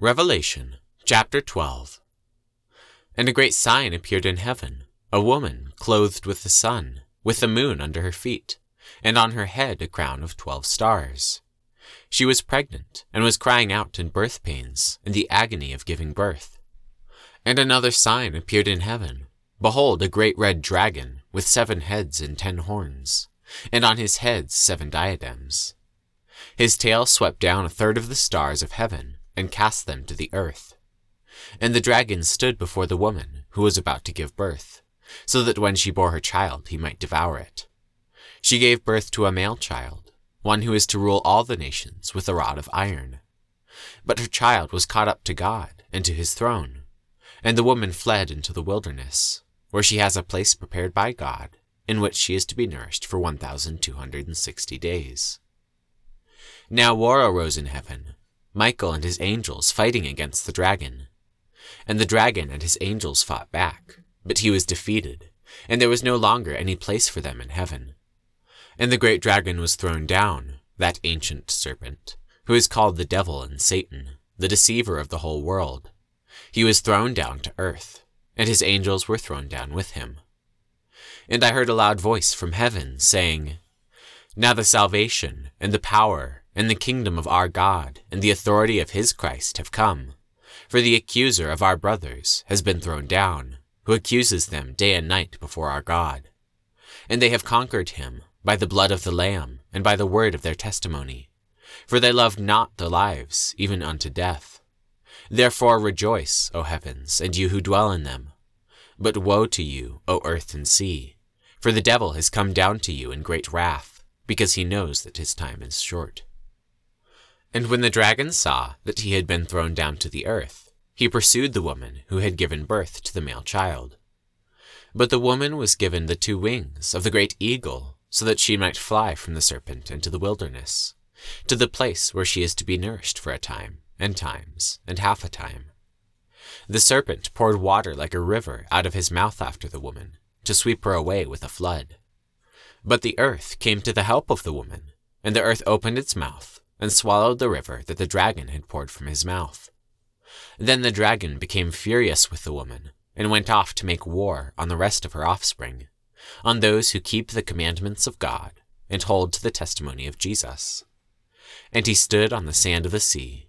Revelation chapter 12 And a great sign appeared in heaven a woman clothed with the sun, with the moon under her feet, and on her head a crown of twelve stars. She was pregnant and was crying out in birth pains, in the agony of giving birth. And another sign appeared in heaven Behold, a great red dragon, with seven heads and ten horns, and on his heads seven diadems. His tail swept down a third of the stars of heaven and cast them to the earth. And the dragon stood before the woman who was about to give birth, so that when she bore her child he might devour it. She gave birth to a male child, one who is to rule all the nations with a rod of iron. But her child was caught up to God and to his throne, and the woman fled into the wilderness, where she has a place prepared by God, in which she is to be nourished for 1,260 days. Now war arose in heaven Michael and his angels fighting against the dragon. And the dragon and his angels fought back, but he was defeated, and there was no longer any place for them in heaven. And the great dragon was thrown down, that ancient serpent, who is called the devil and Satan, the deceiver of the whole world. He was thrown down to earth, and his angels were thrown down with him. And I heard a loud voice from heaven saying, Now the salvation, and the power, and the kingdom of our God and the authority of his Christ have come. For the accuser of our brothers has been thrown down, who accuses them day and night before our God. And they have conquered him by the blood of the Lamb and by the word of their testimony. For they loved not their lives, even unto death. Therefore rejoice, O heavens, and you who dwell in them. But woe to you, O earth and sea, for the devil has come down to you in great wrath, because he knows that his time is short. And when the dragon saw that he had been thrown down to the earth, he pursued the woman who had given birth to the male child. But the woman was given the two wings of the great eagle, so that she might fly from the serpent into the wilderness, to the place where she is to be nourished for a time, and times, and half a time. The serpent poured water like a river out of his mouth after the woman, to sweep her away with a flood. But the earth came to the help of the woman, and the earth opened its mouth and swallowed the river that the dragon had poured from his mouth. Then the dragon became furious with the woman, and went off to make war on the rest of her offspring, on those who keep the commandments of God and hold to the testimony of Jesus. And he stood on the sand of the sea,